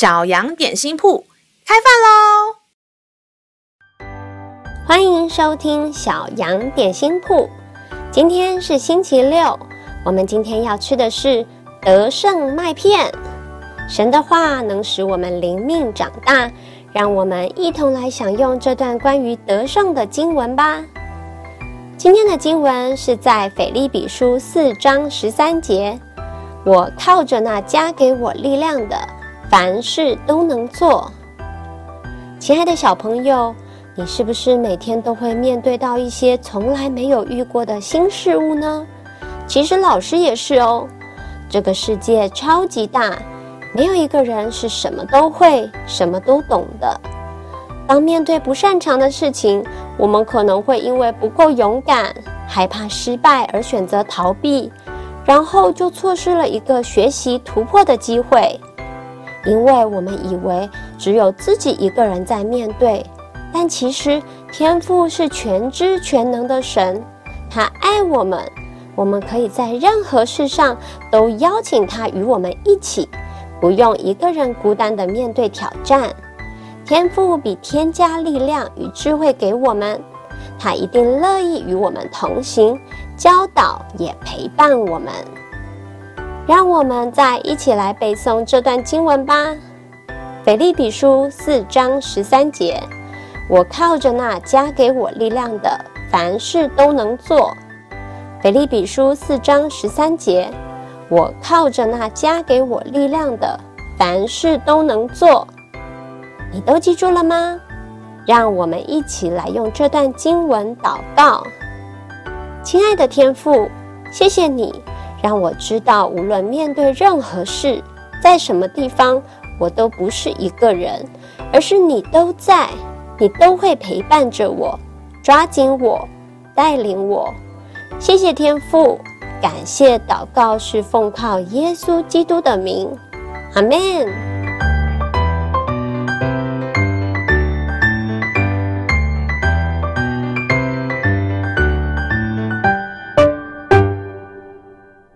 小羊点心铺开饭喽！欢迎收听小羊点心铺。今天是星期六，我们今天要吃的是得胜麦片。神的话能使我们灵命长大，让我们一同来享用这段关于得胜的经文吧。今天的经文是在腓立比书四章十三节。我靠着那加给我力量的。凡事都能做。亲爱的小朋友，你是不是每天都会面对到一些从来没有遇过的新事物呢？其实老师也是哦。这个世界超级大，没有一个人是什么都会、什么都懂的。当面对不擅长的事情，我们可能会因为不够勇敢、害怕失败而选择逃避，然后就错失了一个学习突破的机会。因为我们以为只有自己一个人在面对，但其实天父是全知全能的神，他爱我们，我们可以在任何事上都邀请他与我们一起，不用一个人孤单的面对挑战。天父比添加力量与智慧给我们，他一定乐意与我们同行，教导也陪伴我们。让我们再一起来背诵这段经文吧，《腓立比书》四章十三节：“我靠着那加给我力量的，凡事都能做。”《腓立比书》四章十三节：“我靠着那加给我力量的，凡事都能做。”你都记住了吗？让我们一起来用这段经文祷告。亲爱的天父，谢谢你。让我知道，无论面对任何事，在什么地方，我都不是一个人，而是你都在，你都会陪伴着我，抓紧我，带领我。谢谢天父，感谢祷告是奉靠耶稣基督的名，阿门。